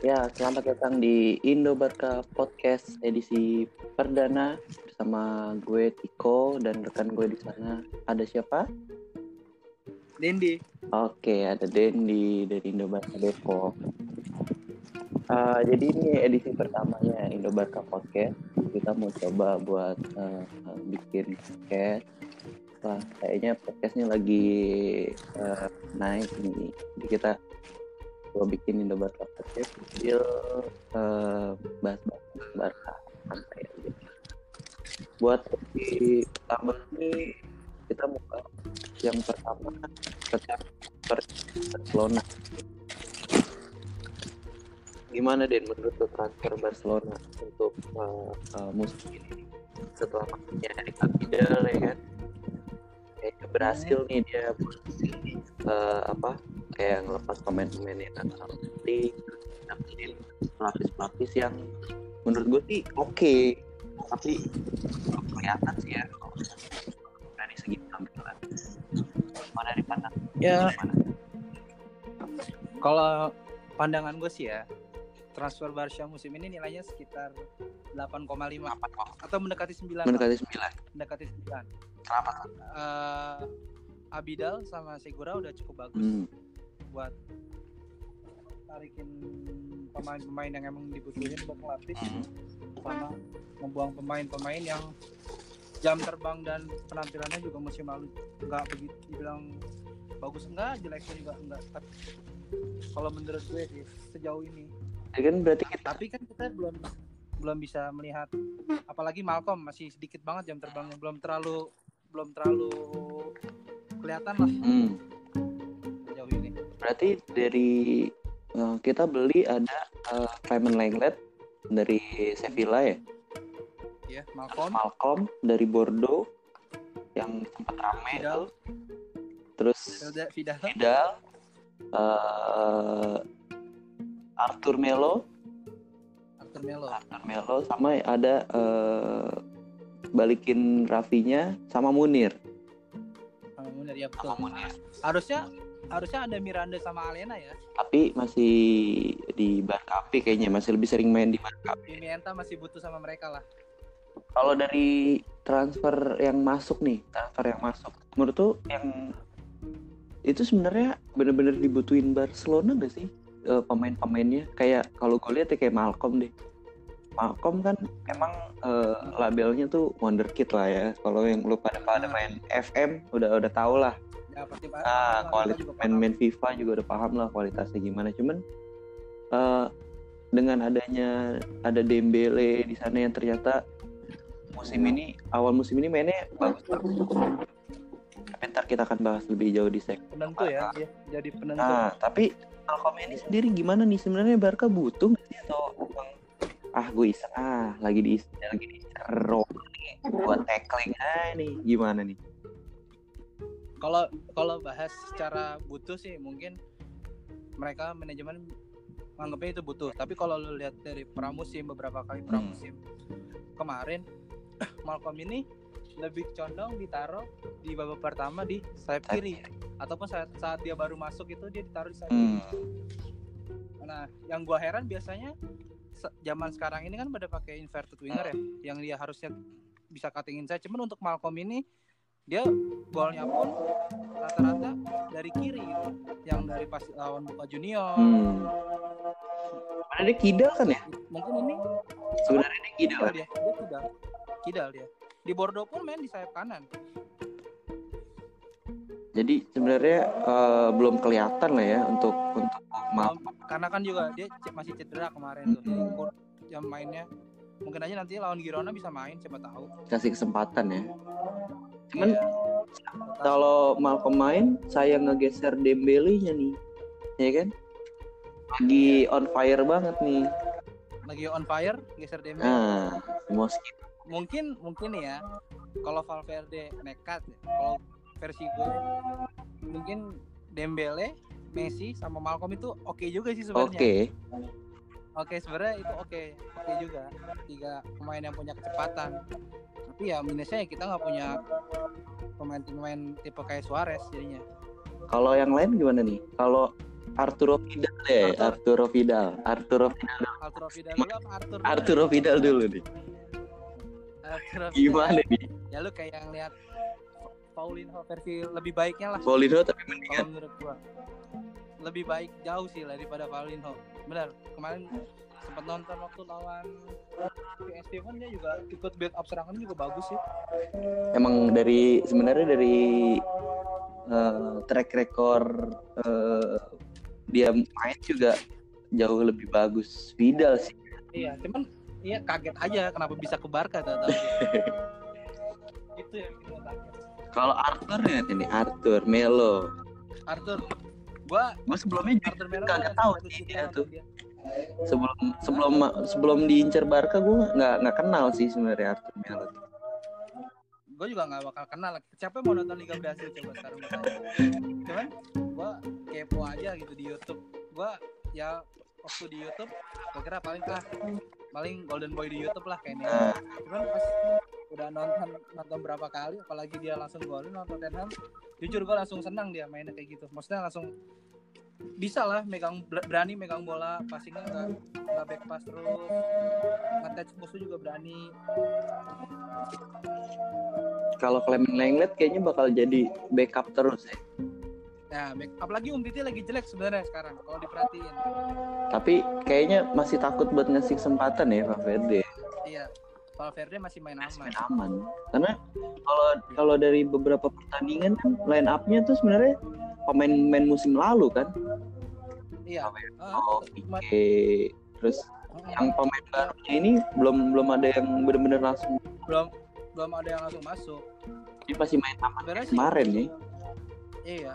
Ya, selamat datang di Indo Barca Podcast edisi perdana bersama gue Tiko dan rekan gue di sana. Ada siapa? Dendi. Oke, ada Dendi dari Indo Barca Depok. Uh, jadi ini edisi pertamanya Indo Barca Podcast. Kita mau coba buat uh, bikin podcast. Wah, kayaknya podcastnya lagi uh, naik nih. Jadi kita gue bikin Indo Barca podcast sambil uh, bahas-bahas Barca santai aja. Buat di pertama ini kita mau yang pertama tentang Barcelona. Gimana Den menurut transfer Barcelona untuk uh, uh, musim ini setelah masuknya Eric Abidal ya kan? Kayaknya berhasil nih dia uh, apa kayak ngelepas pemain-pemain yang nggak terlalu penting dapetin pelapis-pelapis yang menurut gue sih oke. Okay. tapi kelihatan sih ya dari segi penampilan. Mana dari pandang ya. kalau pandangan gue sih ya transfer Barca musim ini nilainya sekitar 8,5 atau mendekati 9 mendekati 9 mendekati 9 kenapa? Uh, Abidal sama Segura udah cukup bagus. Hmm buat tarikin pemain-pemain yang emang dibutuhin buat ngelatih. Hmm. sama membuang pemain-pemain yang jam terbang dan penampilannya juga musim lalu nggak begitu dibilang bagus enggak jelek pun juga enggak. Tapi kalau menurut gue sih sejauh ini. Ya kan berarti kita... tapi kan kita belum belum bisa melihat apalagi Malcolm masih sedikit banget jam terbangnya belum terlalu belum terlalu kelihatan lah. Hmm berarti dari uh, kita beli ada uh, Clement Lenglet dari Sevilla ya Iya, Malcolm. Malcolm dari Bordeaux yang sempat rame Vidal. Terus Vidal. Vidal. Uh, Arthur Melo. Arthur Melo. Arthur Melo sama ada uh, balikin Rafinya sama Munir. Sama Munir ya betul. Sama Munir. Harusnya harusnya ada Miranda sama Alena ya. Tapi masih di Barkapi kayaknya masih lebih sering main di Barkapi. Pimienta masih butuh sama mereka lah. Kalau dari transfer yang masuk nih, transfer yang masuk, menurut tuh yang itu sebenarnya benar-benar dibutuhin Barcelona gak sih uh, pemain-pemainnya? Kayak kalau gue lihat ya kayak Malcolm deh. Malcolm kan emang uh, labelnya tuh wonderkid lah ya. Kalau yang lu pada pada main FM udah udah tau lah ya paham ah kualitas main-main FIFA juga udah paham lah kualitasnya gimana. Cuman uh, dengan adanya ada Dembele di sana yang ternyata musim ini awal musim ini mainnya bagus bagus tapi ntar kita akan bahas lebih jauh di segmen penentu ya, ya jadi penentu. Nah tapi Malcolm ini sendiri gimana nih? Sebenarnya Barca butuh nggak sih? Atau ah gue iseng ah lagi di lagi di nih buat tackling ah nih. Gimana nih kalau kalau bahas secara butuh sih mungkin mereka manajemen menganggapnya itu butuh tapi kalau lu lihat dari pramusim beberapa kali pramusim hmm. kemarin Malcolm ini lebih condong ditaruh di babak pertama di sayap kiri ataupun saat, saat dia baru masuk itu dia ditaruh di sayap kiri. Hmm. Nah, yang gua heran biasanya zaman sekarang ini kan pada pakai inverted winger ya, yang dia harusnya bisa cutting inside. Cuman untuk Malcolm ini dia golnya pun rata-rata dari kiri gitu yang dari pas lawan Boca Junior hmm. mana dia kidal kan ya? Mungkin ini sebenarnya dia kidal. Dia dia kidal. Kidal dia. Di Bordeaux pun main di sayap kanan. Jadi sebenarnya uh, belum kelihatan lah ya untuk untuk maaf karena kan juga dia masih cedera kemarin tuh hmm. yang mainnya. Mungkin aja nanti lawan Girona bisa main siapa tahu. Kasih kesempatan ya cuman yeah. kalau mau pemain saya ngegeser Dembele-nya nih ya kan lagi on fire banget nih lagi on fire geser Dembele nah mau skip mungkin mungkin ya kalau Valverde nekat kalau versi gue mungkin Dembele Messi sama Malcolm itu oke okay juga sih sebenarnya. Oke. Okay oke sebenarnya itu oke okay. oke okay juga tiga pemain yang punya kecepatan tapi ya minusnya ya kita nggak punya pemain-pemain tipe kayak Suarez jadinya kalau yang lain gimana nih kalau Arturo Vidal deh, Arthur. Arturo Vidal, Arturo Vidal, Arturo Vidal dulu apa Arthur dulu? Arturo Vidal dulu nih. Arturo Vidal. Gimana nih? ya lu kayak yang lihat Paulinho versi lebih baiknya lah Paulinho tapi mendingan menurut gua lebih baik jauh sih daripada Paulinho benar kemarin sempat nonton waktu lawan PSV kan dia juga ikut build up serangan juga bagus sih. Emang dari sebenarnya dari eh, track record eh, dia main juga jauh lebih bagus. Vidal sih. iya cuman iya kaget aja kenapa bisa ke Barca tahu itu yang bikin gua kaget. Kalau Arthur ya ini Arthur Melo. Arthur gua Gue sebelumnya juga gua tahu sih dia tuh. dia. sebelum sebelum sebelum diincar Barca gue nggak nggak kenal sih sebenarnya Arthur Melo. gue juga nggak bakal kenal siapa yang mau nonton Liga Brasil coba sekarang gua cuman gue kepo aja gitu di YouTube gue ya waktu di YouTube gue kira paling ah paling Golden Boy di YouTube lah kayaknya. Nah, cuman pas udah nonton nonton berapa kali apalagi dia langsung golin nonton Tottenham jujur gue langsung senang dia mainnya kayak gitu. Maksudnya langsung bisa lah megang ber- berani megang bola passingnya nggak nggak back pass terus. Nge-touch musuh juga berani. Kalau Clement Lenglet kayaknya bakal jadi backup terus ya. Nah, back- apalagi Umtiti lagi jelek sebenarnya sekarang kalau diperhatiin. Tapi kayaknya masih takut buat ngasih kesempatan ya Valverde. Iya. Valverde masih main Masih aman. main aman. Karena kalau kalau dari beberapa pertandingan kan line up-nya tuh sebenarnya pemain-pemain musim lalu kan. Iya. Oh, Pique. Terus yang pemain barunya ini belum belum ada yang benar-benar langsung belum belum ada yang langsung masuk. dia pasti main aman kemarin nih. iya.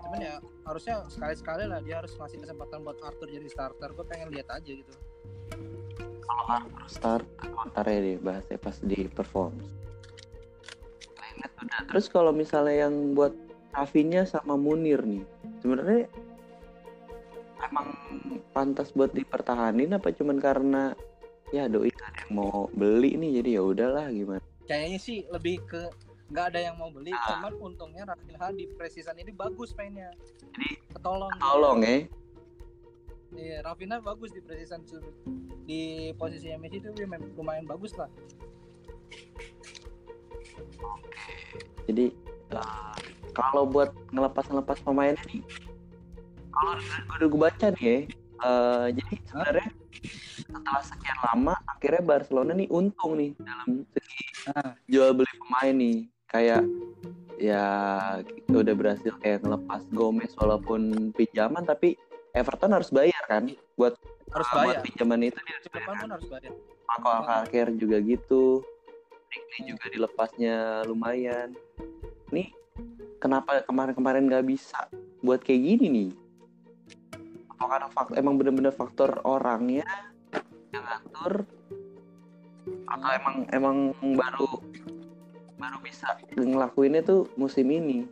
Cuman ya harusnya sekali-sekali lah dia harus ngasih kesempatan buat Arthur jadi starter. Gue pengen lihat aja gitu. Kalau Arthur start ntar ya deh bahasnya pas di perform. Terus kalau misalnya yang buat Rafinha sama Munir nih, sebenarnya emang pantas buat dipertahanin apa cuman karena ya doi ada yang mau beli nih jadi ya udahlah gimana Kayaknya sih lebih ke nggak ada yang mau beli, Ah. cuman untungnya Rafinha di precision ini bagus mainnya. Jadi, ketolong. tolong ya Iya, Rafinha bagus di precision di posisi Messi itu lumayan bagus lah. jadi eh, kalau buat ngelepas ngelepas pemain nih kalau udah gue baca nih ya eh, jadi sebenarnya setelah sekian lama akhirnya Barcelona nih untung nih dalam segi Ah. jual beli pemain nih kayak ya udah berhasil kayak ngelepas Gomez walaupun pinjaman tapi Everton harus bayar kan buat Harus buat bayar. pinjaman itu dia harus bayar. pun harus bayar. Marco Alcacer juga gitu Rigley juga dilepasnya lumayan nih kenapa kemarin-kemarin nggak bisa buat kayak gini nih apa karena faktor emang bener-bener faktor orangnya yang ngatur atau emang emang baru baru bisa ngelakuinnya tuh musim ini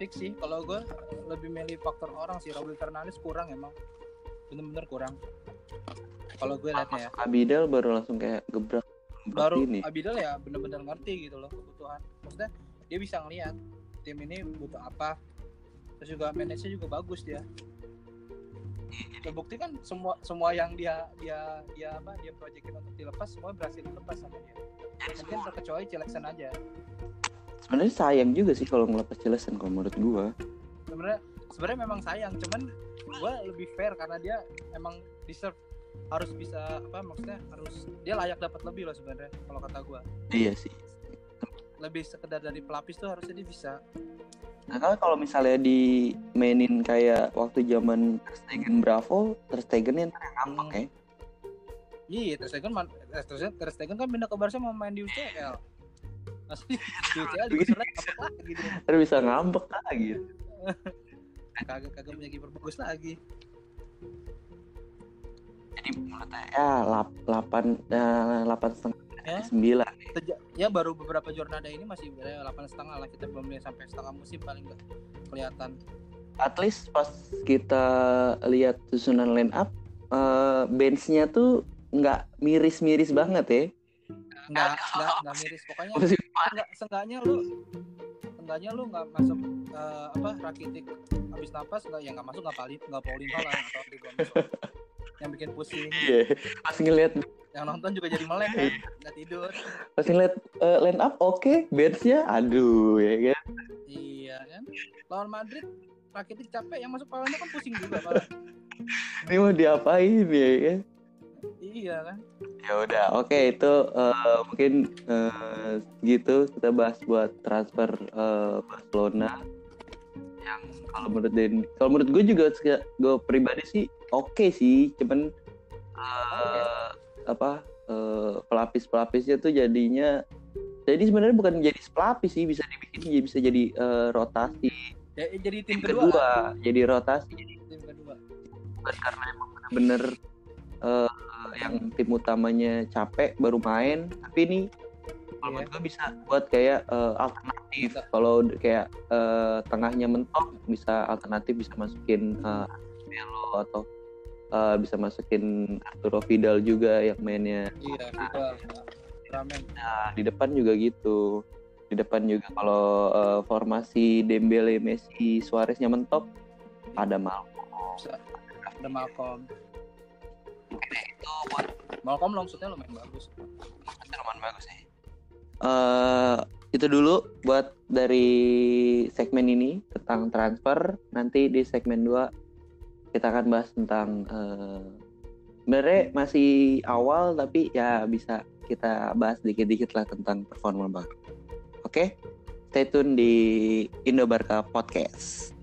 Fix sih, kalau gue lebih milih faktor orang sih. Raul Fernandes kurang emang, bener-bener kurang. Kalau gue liatnya ya. Abidal baru langsung kayak gebrak Baru ini Abidal ya bener-bener ngerti gitu loh kebutuhan. Maksudnya dia bisa ngeliat tim ini butuh apa. Terus juga manage juga bagus dia. Terbukti kan semua semua yang dia dia dia apa dia proyekin untuk dilepas semua berhasil dilepas sama dia. Mungkin terkecuali Cilesan aja. sebenarnya sayang juga sih kalau ngelepas Cilesan kalau menurut gua. Sebenarnya sebenarnya memang sayang cuman gue lebih fair karena dia emang deserve harus bisa apa maksudnya harus dia layak dapat lebih loh sebenarnya kalau kata gue iya sih. Lebih sekedar dari pelapis tuh harusnya dia bisa Nah, kalau kalau misalnya dimainin kayak waktu zaman Ter Stegen Bravo, Ter Stegen yang ntar yang ngambek ya. iya Ter Stegen man, eh, Ter Stegen- Ter Stegen kan pindah ke Barca mau main di UCL Asli di UCL juga sudah apa lagi Ntar bisa ngambek lagi. kagak kagak punya kiper bagus lagi Jadi menurut saya ya lap- delapan eh, delapan setengah Ya. sembilan. Teja- ya baru beberapa jornada ini masih delapan setengah lah kita belum lihat sampai setengah musim paling nggak kelihatan At least pas kita lihat susunan line up, eh, benchnya tuh nggak miris-miris banget ya. nggak nggak nggak miris pokoknya Musim enggak seenggaknya lu seenggaknya lu nggak masuk eh, apa Rakitic habis napas nggak yang nggak masuk nggak paling nggak Paulinho lah atau yang bikin pusing Iya. Pas ngeliat yang nonton juga jadi melek kan nggak tidur. Pas ngeliat eh, line up oke, benchnya aduh ya kan. iya kan? Lawan Madrid Rakitic capek yang masuk Paulinho kan pusing juga malah Ini mau diapain ya kan? iya kan? Ya udah, oke itu eh, mungkin eh, gitu kita bahas buat transfer eh, Barcelona. Yang kalau menurut Den, kalau menurut gue juga gue pribadi sih oke sih, cuman eh, apa eh, pelapis-pelapisnya tuh jadinya jadi sebenarnya bukan jadi pelapis sih bisa dibikin jadi bisa jadi eh, rotasi. Ya, jadi tim, tim kedua, kedua, kan? jadi rotasi. Jadi tim kedua. Bukan karena emang bener-bener eh, yang tim utamanya capek baru main tapi ini kalau Iya. menurut gue bisa buat kayak eh, alternatif. Kalau kayak eh, tengahnya mentok bisa alternatif bisa masukin Melo atau eh, bisa masukin Arturo Vidal juga yang mainnya. Iya kita ramen Nah, di depan juga gitu. Di depan juga kalau eh, formasi Dembele Messi Suareznya mentok ada Malcolm. Ada Malcolm. Itu buat Malcolm longsutnya lumayan bagus. Lumayan bagus sih. Eh itu dulu buat dari segmen ini tentang transfer. Nanti di segmen 2 kita akan bahas tentang eh sebenarnya masih awal tapi ya bisa kita bahas dikit-dikit lah tentang performa baru. Oke? Stay tune di Indobarka Podcast.